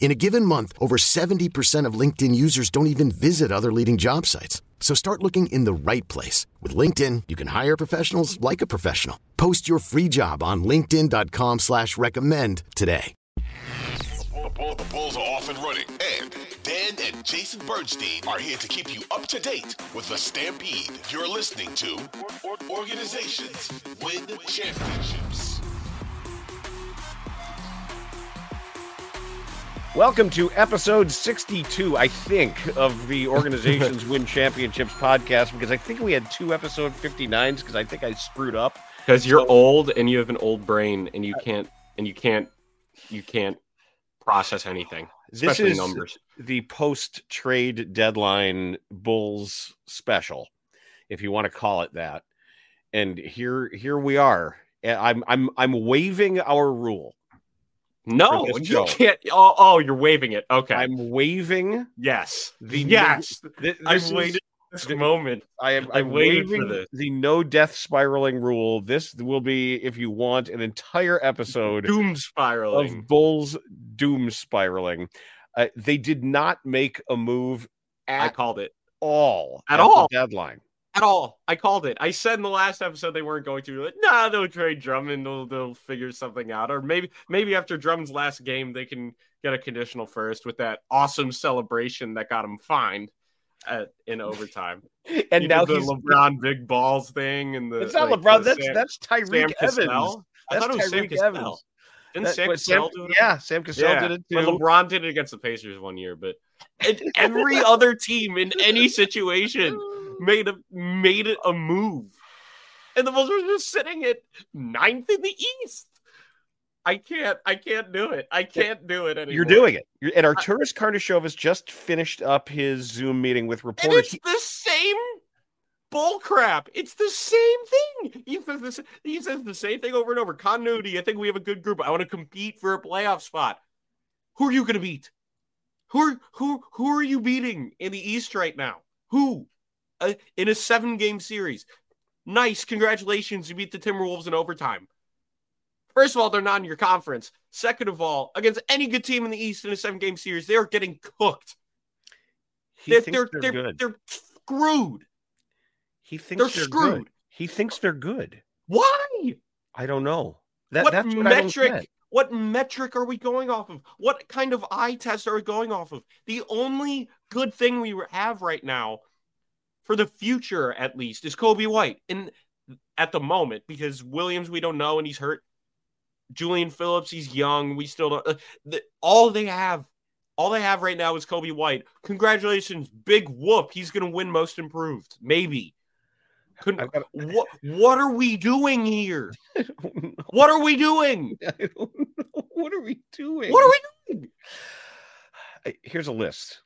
In a given month, over 70% of LinkedIn users don't even visit other leading job sites. So start looking in the right place. With LinkedIn, you can hire professionals like a professional. Post your free job on linkedin.com slash recommend today. The, Bull- the Bulls are off and running, and Dan and Jason Bernstein are here to keep you up to date with the Stampede. You're listening to Or- Or- Organizations Win Championships. Welcome to episode 62, I think, of the Organizations Win Championships podcast because I think we had two episode 59s because I think I screwed up. because you're So- old and you have an old brain and you uh, can't and you can't you can't process anything This especially is numbers the post trade deadline Bulls special, if you want to call it that. And here here we are. I'm I'm I'm waiving our rule. No you can't oh, oh you're waving it okay I'm waving. yes the yes Th- this is- waited this the- moment I am I I'm for this. the no death spiraling rule. This will be, if you want, an entire episode doom spiraling of Bulls doom spiraling. Uh, they did not make a move i called it all At the all. deadline. At all i called it i said in the last episode they weren't going to be like nah they'll trade drummond they'll, they'll figure something out or maybe maybe after drummond's last game they can get a conditional first with that awesome celebration that got him fined at, in overtime And now the he's LeBron big balls thing, and the it's not like, LeBron. That's Sam, that's Sam Tyreke Evans. Cassell. I thought it was Sam Tyreek Cassell. Evans. Didn't That- Sam but Sam- Cassell do it? yeah, Sam Cassell Yeah, did it but. LeBron did it against the Pacers one year. But and every other team in any situation made a made it a move, and the Bulls were just sitting at ninth in the East. I can't. I can't do it. I can't do it anymore. You're doing it. You're, and Arturas Karnisovas just finished up his Zoom meeting with And reporters. it's the same bull crap. It's the same thing. He says, this, he says the same thing over and over. Continuity. I think we have a good group. I want to compete for a playoff spot. Who are you going to beat? Who are, who who are you beating in the East right now? Who? Uh, in a seven game series. Nice. Congratulations. You beat the Timberwolves in overtime. First of all, they're not in your conference. Second of all, against any good team in the East in a seven game series, they are getting cooked. he They're, thinks they're, they're, good. they're screwed. he thinks they're they're, screwed. good. He thinks they're good. Why? I don't know. That, what that's what I don't metric? What metric are we going off of? What kind of eye test are we going off of? The only good thing we have right now, for the future at least, is Coby White. And at the moment, because Williams we don't know and he's hurt. Julian Phillips, he's young. We still don't. Uh, the, all they have, all they have right now is Coby White. Congratulations, big whoop. He's going to win Most Improved, maybe. Couldn't, I've got what what are we doing here? I don't know. What are we doing? I don't know. What are we doing? What are we doing? Here's a list.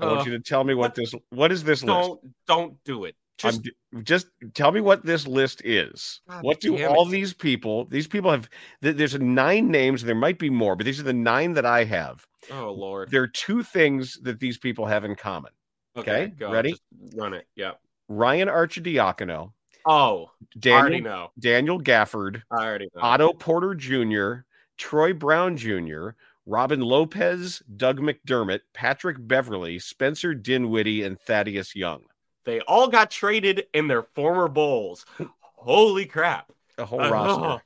I want you to tell me what this. What is this list? don't don't do it. I'm Just just tell me what this list is. God what do all it. these people? These people have. th- There's nine names. There might be more, but these are the nine that I have. oh lord. There are two things that these people have in common. okay, go. ready? Just run it. Yeah. Ryan Archidiacono, Oh, I already Daniel know. Daniel Gafford, I already know. Otto Porter Jr., Troy Brown Jr., Robin Lopez, Doug McDermott, Patrick Beverley, Spencer Dinwiddie, and Thaddeus Young. They all got traded in their former Bulls. Holy crap. A whole Uh, roster. It-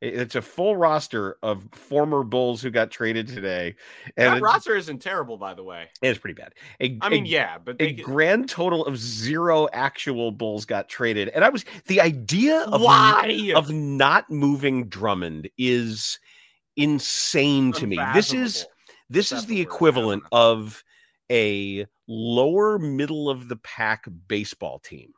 It's a full roster of former Bulls who got traded today, and that roster isn't terrible, by the way. it's pretty bad. A, I mean, a- yeah, but a grand total of zero actual Bulls got traded, and I was the idea of why? of not moving Drummond is insane to me. This is this is the equivalent of a lower middle of the pack baseball team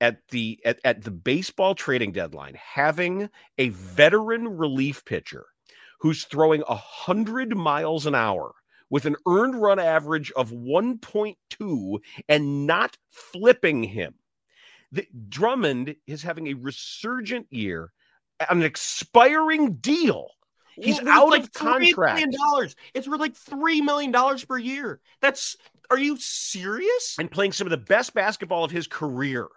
at the at, at the baseball trading deadline having a veteran relief pitcher who's throwing a hundred miles an hour with an earned run average of 1.2 and not flipping him. The, Drummond is having a resurgent year, an expiring deal. He's Well, out of like $3 contract. dollars. It's worth like three million dollars per year. That's are you serious? and playing some of the best basketball of his career.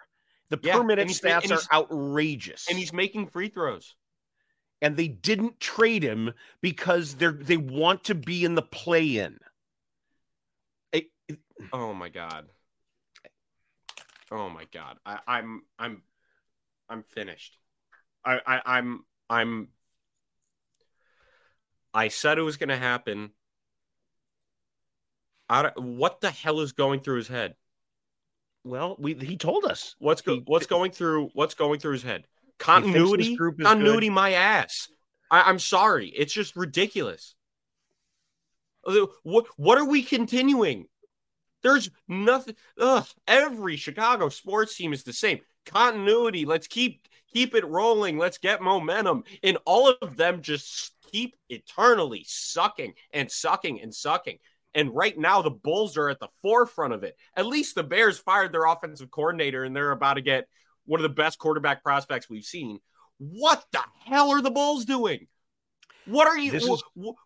The Yeah, per minute stats are outrageous. And he's making free throws. and they didn't trade him because they're they want to be in the play in. Oh my god. Oh my god. I, I'm I'm I'm finished. I, I I'm I'm I said it was gonna happen. I what the hell is going through his head? Well, we he told us. What's go, He- what's going through what's going through his head? Continuity, continuity, my ass. I, I'm sorry, it's just ridiculous. What what are we continuing? There's nothing. Ugh, every Chicago sports team is the same. Continuity. Let's keep keep it rolling. Let's get momentum. And all of them just keep eternally sucking and sucking and sucking. And right now, the Bulls are at the forefront of it. At least the Bears fired their offensive coordinator, and they're about to get one of the best quarterback prospects we've seen. What the hell are the Bulls doing? What are you? Is-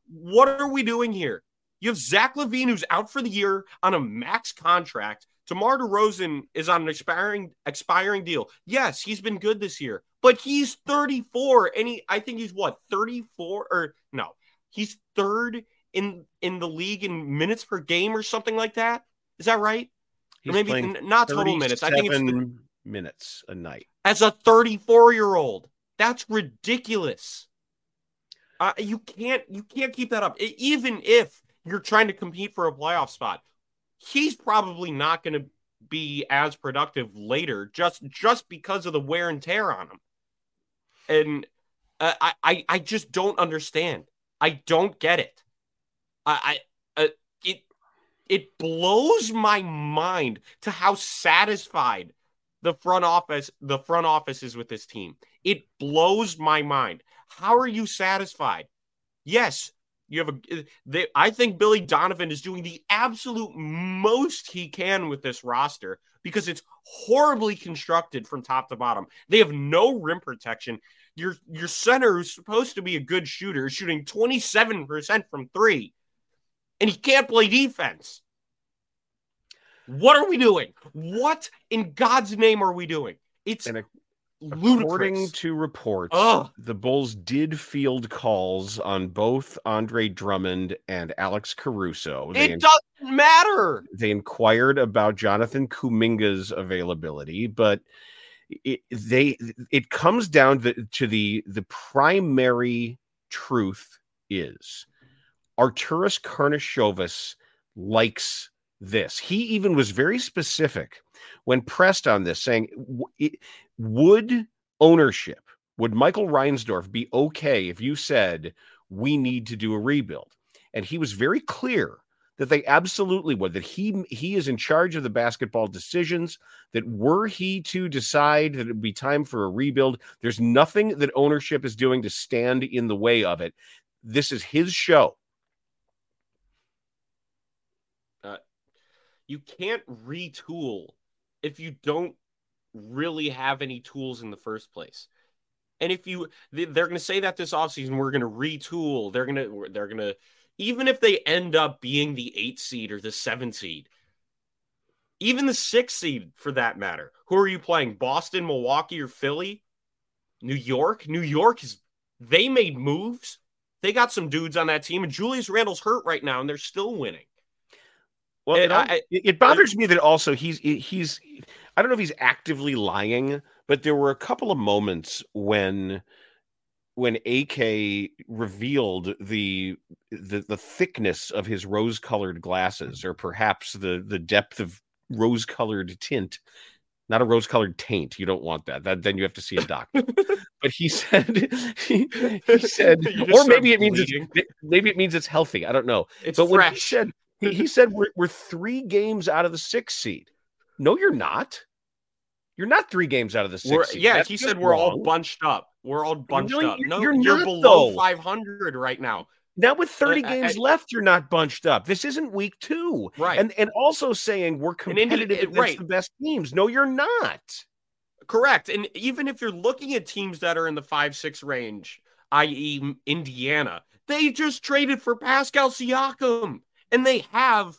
what are we doing here? You have Zach LaVine, who's out for the year on a max contract. DeMar DeRozan is on an expiring expiring deal. Yes, he's been good this year, but he's 34, and he I think he's what 34 or no, he's third in in the league in minutes per game or something like that. Is that right? He's or maybe not total minutes. I think it's 37 minutes a night. as a 34 year old. That's ridiculous. Uh, you can't you can't keep that up. Even if you're trying to compete for a playoff spot, he's probably not going to be as productive later just just because of the wear and tear on him. And uh, I I I just don't understand. I don't get it. I I uh, it it blows my mind to how satisfied the front office the front office is with this team. It blows my mind. How are you satisfied? Yes, you have a they, I think Billy Donovan is doing the absolute most he can with this roster because it's horribly constructed from top to bottom. They have no rim protection. Your your center who's supposed to be a good shooter is shooting 27% from 3 and he can't play defense. What are we doing? What in God's name are we doing? It's And ludicrous. According to reports, Ugh. the Bulls did field calls on both Andre Drummond and Alex Caruso. They, it doesn't matter. they inquired about Jonathan Kuminga's availability, but it, they it comes down to, to the the primary truth is Arturas Karnisovas likes this. He even was very specific when pressed on this, saying, "Would ownership, would Michael Reinsdorf be okay if you said we need to do a rebuild?" And he was very clear that they absolutely would. That he he is in charge of the basketball decisions. That were he to decide that it would be time for a rebuild, there's nothing that ownership is doing to stand in the way of it. This is his show. You can't retool if you don't really have any tools in the first place. And if you they- they're going to say that this offseason we're going to retool, they're going to they're going to even if they end up being the 8 seed or the 7 seed, even the 6 seed for that matter. Who are you playing? Boston, Milwaukee or Philly? New York? New York is they made moves. They got some dudes on that team and Julius Randle's hurt right now and they're still winning. Well, it, I- it, bothers me that also he's he's I don't know if he's actively lying, but there were a couple of moments when when AK revealed the the the thickness of his rose-colored glasses, or perhaps the the depth of rose-colored tint. Not a rose-colored taint. You don't want that. That then you have to see a doctor. but he said he, he said, or maybe it means it's maybe it means it's healthy. I don't know. It's but when he fresh. said he, he said we're we're three games out of the sixth seed. No, you're not. You're not three games out of the 6th We're, seed. yeah, That's he said we're all bunched up. We're all bunched up. you're- No, you're you're, not, below though. 500 right now. Now with 30 Uh, games I- left, you're not bunched up. This isn't week two. Right. And and also saying we're competitive it- against right. the best teams. No, you're not. Correct. And even if you're looking at teams that are in the 5 6 range, i.e., Indiana, they just traded for Pascal Siakam. And they have.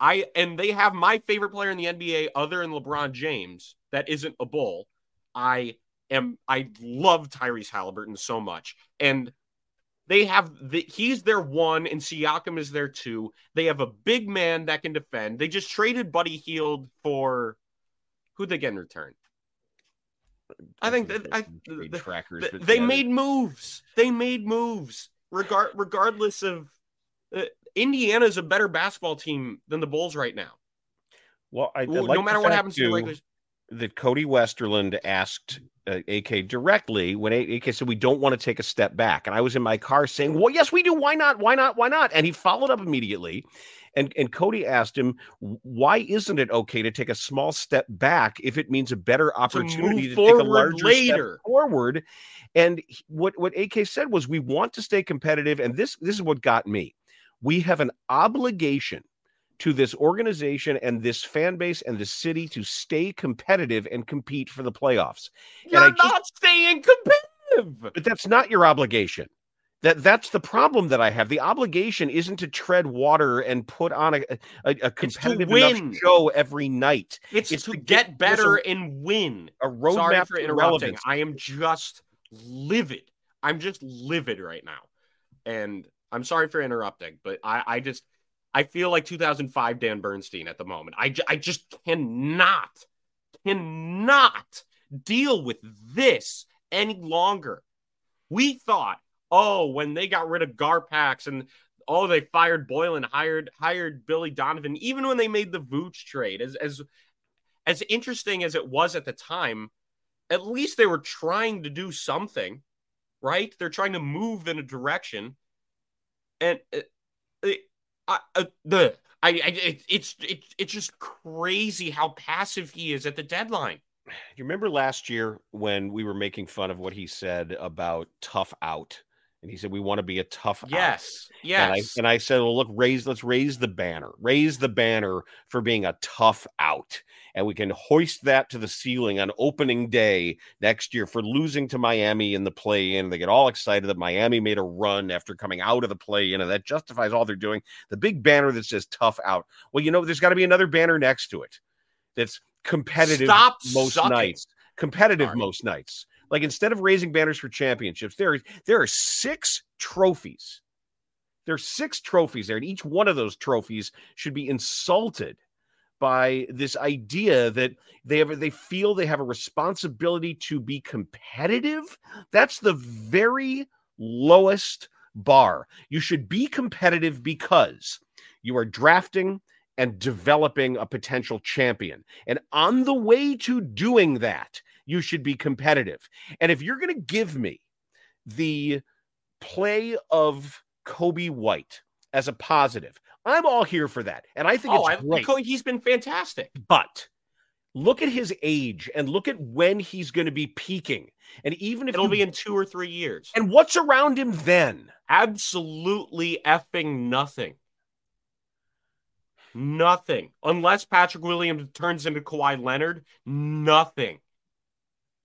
I and they have my favorite player in the NBA other than LeBron James that isn't a bull. I am I love Tyrese Halliburton so much. And they have the he's their one and Siakam is their two. They have a big man that can defend. They just traded Buddy Hield for who'd they get in return? I think that I the- trackers. Th- they made moves. They made moves. Regard regardless of uh, Indiana is a better basketball team than the Bulls right now. Well, I, I like no matter what happens to the regular that Cody Westerlund asked uh, AK directly when AK said we don't want to take a step back, and I was in my car saying, "Well, yes, we do. Why not? Why not? Why not?" And he followed up immediately, and and Cody asked him, "Why isn't it okay to take a small step back if it means a better opportunity to, take a larger later. step forward?" And what what AK said was, "We want to stay competitive," and this this is what got me. We have an obligation to this organization and this fan base and the city to stay competitive and compete for the playoffs. You're I just- not staying competitive. But that's not your obligation. That that's the problem that I have. The obligation isn't to tread water and put on a a, a competitive enough show every night. It's, It's to to get get- better listen, and win. A roadmap Sorry for interrupting. relevance. I am just livid. I'm just livid right now. And I'm sorry for interrupting, but I, I just I feel like 2005 Dan Bernstein at the moment. I, I just cannot cannot deal with this any longer. We thought, oh, when they got rid of Garpax and oh, they fired Boylen, hired hired Billy Donovan, even when they made the Vooch trade, as as as interesting as it was at the time, at least they were trying to do something, right? They're trying to move in a direction, and uh, uh, I, uh, the I, I it, it's it, it's just crazy how passive he is at the deadline. You remember last year when we were making fun of what he said about tough out, and he said we want to be a tough out. Yes, And I, yes. and I said, well, look, raise, let's raise the banner, raise the banner for being a tough out. And we can hoist that to the ceiling on opening day next year for losing to Miami in the play in. They get all excited that Miami made a run after coming out of the play in, and that justifies all they're doing. The big banner that says tough out. Well, you know, there's got to be another banner next to it that's competitive Stop most sucking. nights. Competitive Sorry. most nights. Like instead of raising banners for championships, there, there are six trophies there's six trophies there, and each one of those trophies should be insulted by this idea that they have they feel they have a responsibility to be competitive. That's the very lowest bar. You should be competitive because you are drafting and developing a potential champion. And on the way to doing that, you should be competitive. And if you're going to give me the play of Coby White as a positive, I'm all here for that. And I think oh, it's I, great. Co- he's been fantastic. But look at his age and look at when he's going to be peaking. And even if It'll you- be in two or three years. and what's around him then? Absolutely effing nothing. Nothing. Unless Patrick Williams turns into Kawhi Leonard, nothing.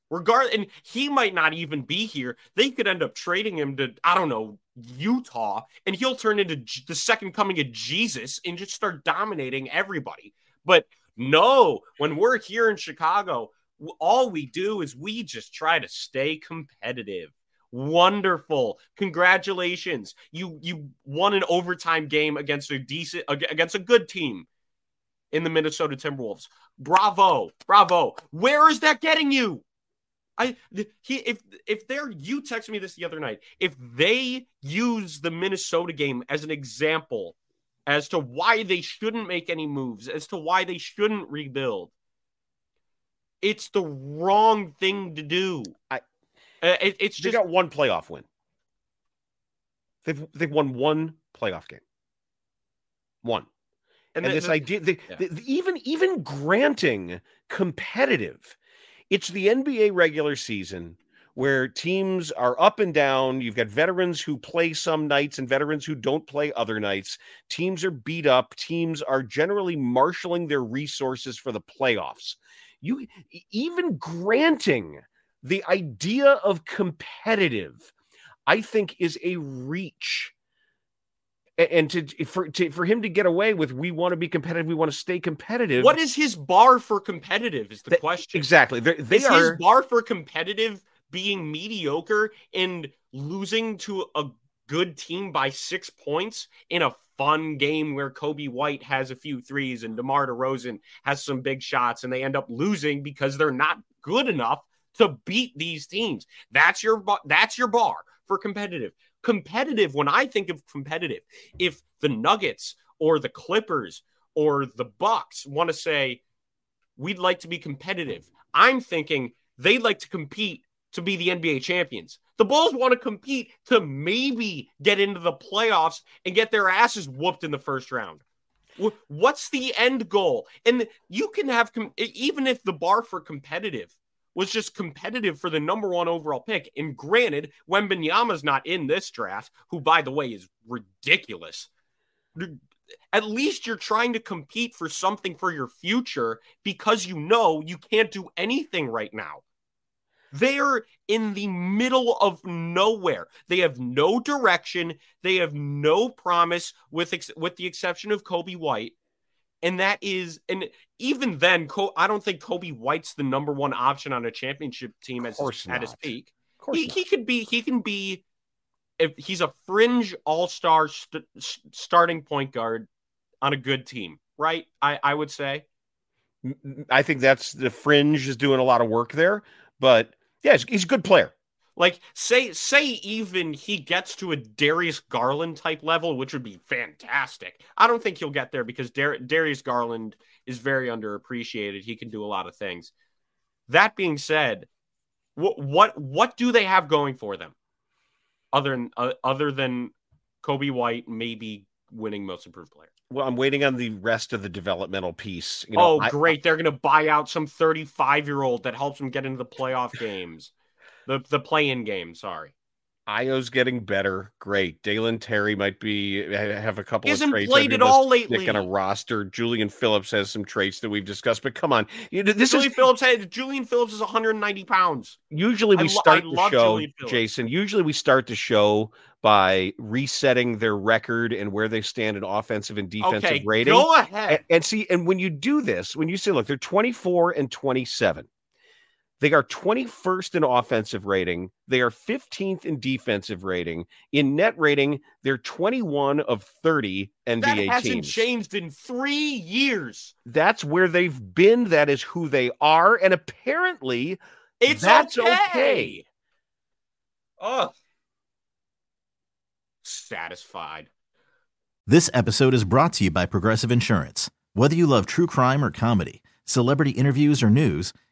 Regard and he might not even be here. They could end up trading him to, I don't know, Utah, and he'll turn into J- the second coming of Jesus and just start dominating everybody. But no, when we're here in Chicago, all we do is we just try to stay competitive. Wonderful. Congratulations. You you won an overtime game against a decent against a good team in the Minnesota Timberwolves. Bravo. Bravo. Where is that getting you? I he if if they're you texted me this the other night. If they use the Minnesota game as an example as to why they shouldn't make any moves, as to why they shouldn't rebuild, it's the wrong thing to do. I- Uh, it, it's They just got one playoff win. They've they've won one playoff game. One. And, the- this the- idea, the, yeah. the- the- even even granting competitive, it's the NBA regular season where teams are up and down. You've got veterans who play some nights and veterans who don't play other nights. Teams are beat up. Teams are generally marshaling their resources for the playoffs. You even granting the idea of competitive, I think, is a reach. And to for to, for him to get away with, we want to be competitive, we want to stay competitive. what is his bar for competitive? Is the question exactly? They're, they is are his bar for competitive being mediocre and losing to a good team by six points in a fun game where Coby White has a few threes and DeMar DeRozan has some big shots and they end up losing because they're not good enough to beat these teams. That's your that's your bar for competitive. Competitive when I think of competitive, if the Nuggets or the Clippers or the Bucks want to say we'd like to be competitive, I'm thinking they'd like to compete to be the NBA champions. The Bulls want to compete to maybe get into the playoffs and get their asses whooped in the first round. What's the end goal? And you can have, even if the bar for competitive was just competitive for the number one overall pick. And granted, Wembanyama's not in this draft, who, by the way, is ridiculous. At least you're trying to compete for something for your future because you know you can't do anything right now. They're in the middle of nowhere. They have no direction. They have no promise, with ex- with the exception of Coby White, and that is, and even then, Co- I don't think Coby White's the number one option on a championship team as his, at his peak. Of course He, he could be. He can be. If he's a fringe All Star st- starting point guard on a good team, right? I I would say. I think that's the fringe is doing a lot of work there, but yeah, he's, he's a good player. Like say say even he gets to a Darius Garland type level, which would be fantastic. I don't think he'll get there because Dar- Darius Garland is very underappreciated. He can do a lot of things. That being said, what what what do they have going for them, other than uh, other than Coby White maybe winning Most Improved Player? Well, I'm waiting on the rest of the developmental piece. You know, oh, I- great! They're going to buy out some 35 year old that helps them get into the playoff games, the the play in game. Sorry. Ayo's getting better. Great. Dalen Terry might be have a couple He of traits. played at all stick lately. on a roster. Julian Phillips has some traits that we've discussed, but come on, you know, this Julian is Phillips had Julian Phillips is 190 pounds. usually I we lo- start I the show, Jason. Usually we start the show by resetting their record and where they stand in offensive and defensive Okay, rating. go ahead. And, and see, and when you do this, when you say, look, they're 24 and 27, they are 21st in offensive rating. They are 15th in defensive rating. In net rating, they're 21 of 30 NBA that hasn't teams. changed in three years. That's where they've been. That is who they are. And apparently, It's That's okay. okay. Ugh. Satisfied. This episode is brought to you by Progressive Insurance. Whether you love true crime or comedy, celebrity interviews or news,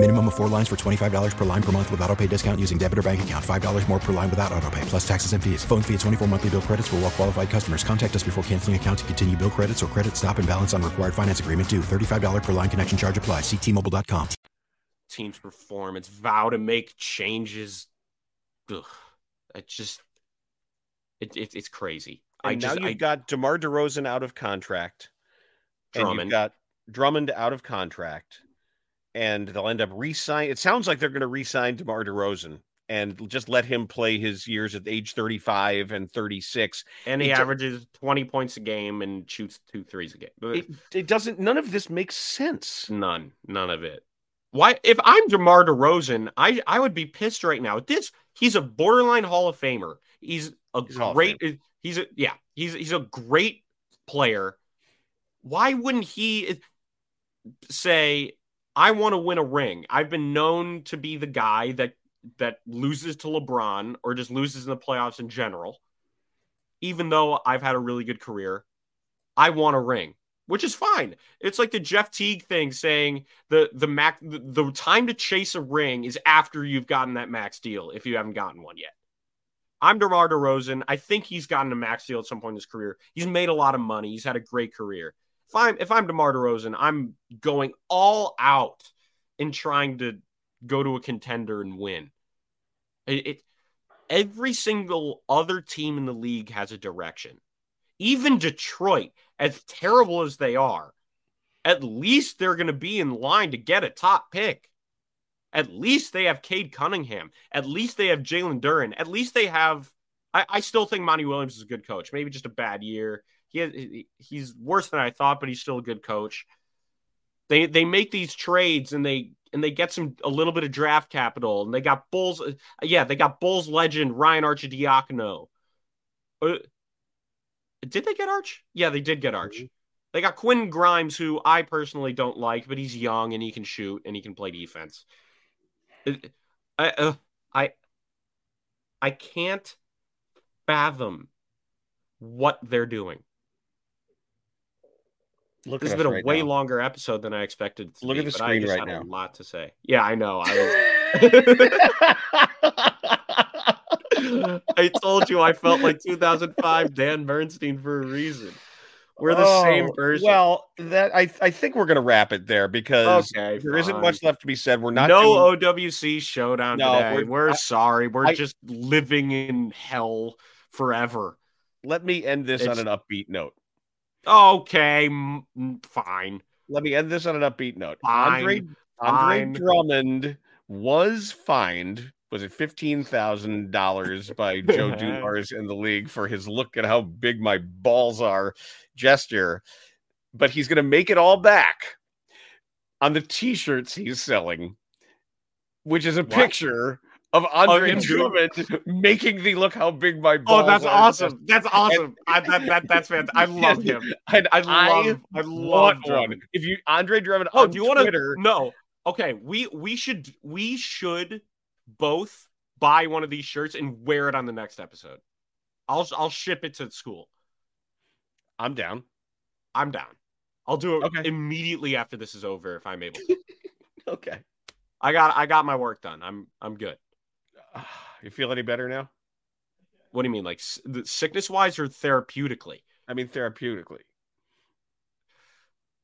Minimum of four lines for $25 per line per month with auto pay discount using debit or bank account. $5 more per line without auto pay, plus taxes and fees. Phone fee at 24 monthly bill credits for all well qualified customers. Contact us before canceling account to continue bill credits or credit stop and balance on required finance agreement due. $35 per line connection charge apply. Ctmobile.com. Teams performance, vow to make changes. Ugh. It just, it, it, it's crazy. And I now just, you've I, got DeMar DeRozan out of contract. And Drummond. you've got Drummond out of contract. And they'll end up re-sign. It sounds like they're going to re-sign DeMar DeRozan and just let him play his years at age 35 and 36. and he averages 20 points a game and shoots two threes a game. It, it doesn't none of this makes sense. None, none of it. Why? If I'm DeMar DeRozan, I I would be pissed right now. This he's a borderline Hall of Famer. He's a He's a great. Eh, he's a yeah. He's he's a great player. Why wouldn't he eh, say, "I want to win a ring"? I've been known to be the guy that that loses to LeBron or just loses in the playoffs in general. Even though I've had a really good career, I want a ring which is fine. It's like the Jeff Teague thing saying the the max the, the time to chase a ring is after you've gotten that max deal if you haven't gotten one yet. I'm DeMar DeRozan. I think he's gotten a max deal at some point in his career. He's made a lot of money. He's had a great career. If I'm if I'm DeMar DeRozan, I'm going all out in trying to go to a contender and win. It, it every single other team in the league has a direction. Even Detroit, as terrible as they are, at least they're going to be in line to get a top pick. At least they have Cade Cunningham. At least they have Jalen Duren. At least they have. I, I still think Monty Williams is a good coach. Maybe just a bad year. He has, he's worse than I thought, but he's still a good coach. They they make these trades and they and they get some a little bit of draft capital and they got Bulls. Yeah, they got Bulls legend Ryan Archidiacono. Uh, did they get Arch? Yeah, they did get Arch. They got Quinn Grimes, who I personally don't like, but he's young and he can shoot and he can play defense. It- I uh, I I can't fathom what they're doing. Look This has been a right way now. longer episode than I expected. Look be, at the screen right now. A lot to say. Yeah, I know. I was. I told you I felt like 2005 Dan Bernstein for a reason. We're the same Oh, person. Well, that I I think we're gonna wrap it there because Okay, there isn't much left to be said. We're not no doing- OWC showdown No, today. we're- We're, I- sorry. We're I- just living in hell forever. Let me end this on an upbeat note. Okay, m- fine. Let me end this on an upbeat note. Fine, Andre Andre fine. Drummond was fined. Was it fifteen thousand dollars by Joe Dumars in the league for his "look at how big my balls are" gesture? But he's going to make it all back on the T-shirts he's selling, which is a What? picture of Andre him Drummond making the "look how big my oh, balls Oh, that's are" awesome. That's awesome. I, that, that, that's fantastic. I love him. And I love, I, I love want. Drummond. If you Andre Drummond Oh, on do you want to? Twitter, No. Okay, we we should we should both buy one of these shirts and wear it on the next episode. I'll I'll ship it to school. I'm down. I'm down. I'll do it Okay. immediately after this is over if I'm able to. Okay. I got I got my work done. I'm I'm good. You feel any better now? What do you mean, like sickness wise or therapeutically? I mean, therapeutically.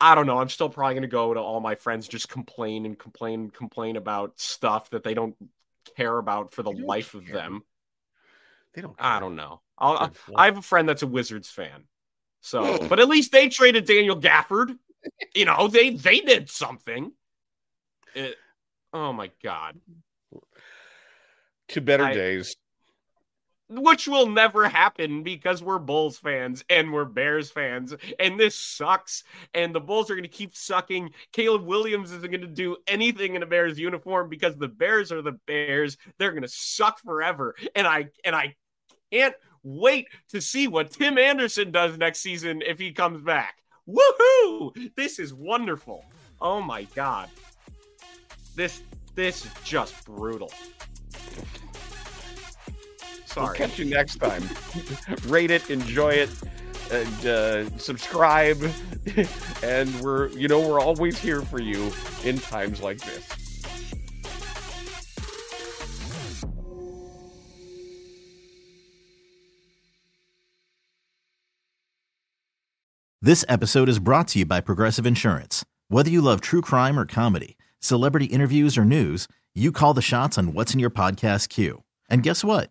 I don't know. I'm still probably gonna go to all my friends, just complain and complain and complain about stuff that they don't care about for the life of them. They don't. I don't know. I'll, I have a friend that's a Wizards fan, so but at least they traded Daniel Gafford. You know, they they did something. It- oh my god, To better I- days. which will never happen because we're Bulls fans and we're Bears fans, and this sucks. And the Bulls are going to keep sucking. Caleb Williams isn't going to do anything in a Bears uniform because the Bears are the Bears. They're going to suck forever, and I and I can't wait to see what Tim Anderson does next season if he comes back. Woohoo! This is wonderful. Oh my god. This this is just brutal. We'll catch you next time. Rate it, enjoy it, and uh, subscribe. and we're, you know, we're always here for you in times like this. This episode is brought to you by Progressive Insurance. Whether you love true crime or comedy, celebrity interviews or news, you call the shots on what's in your podcast queue. And guess what?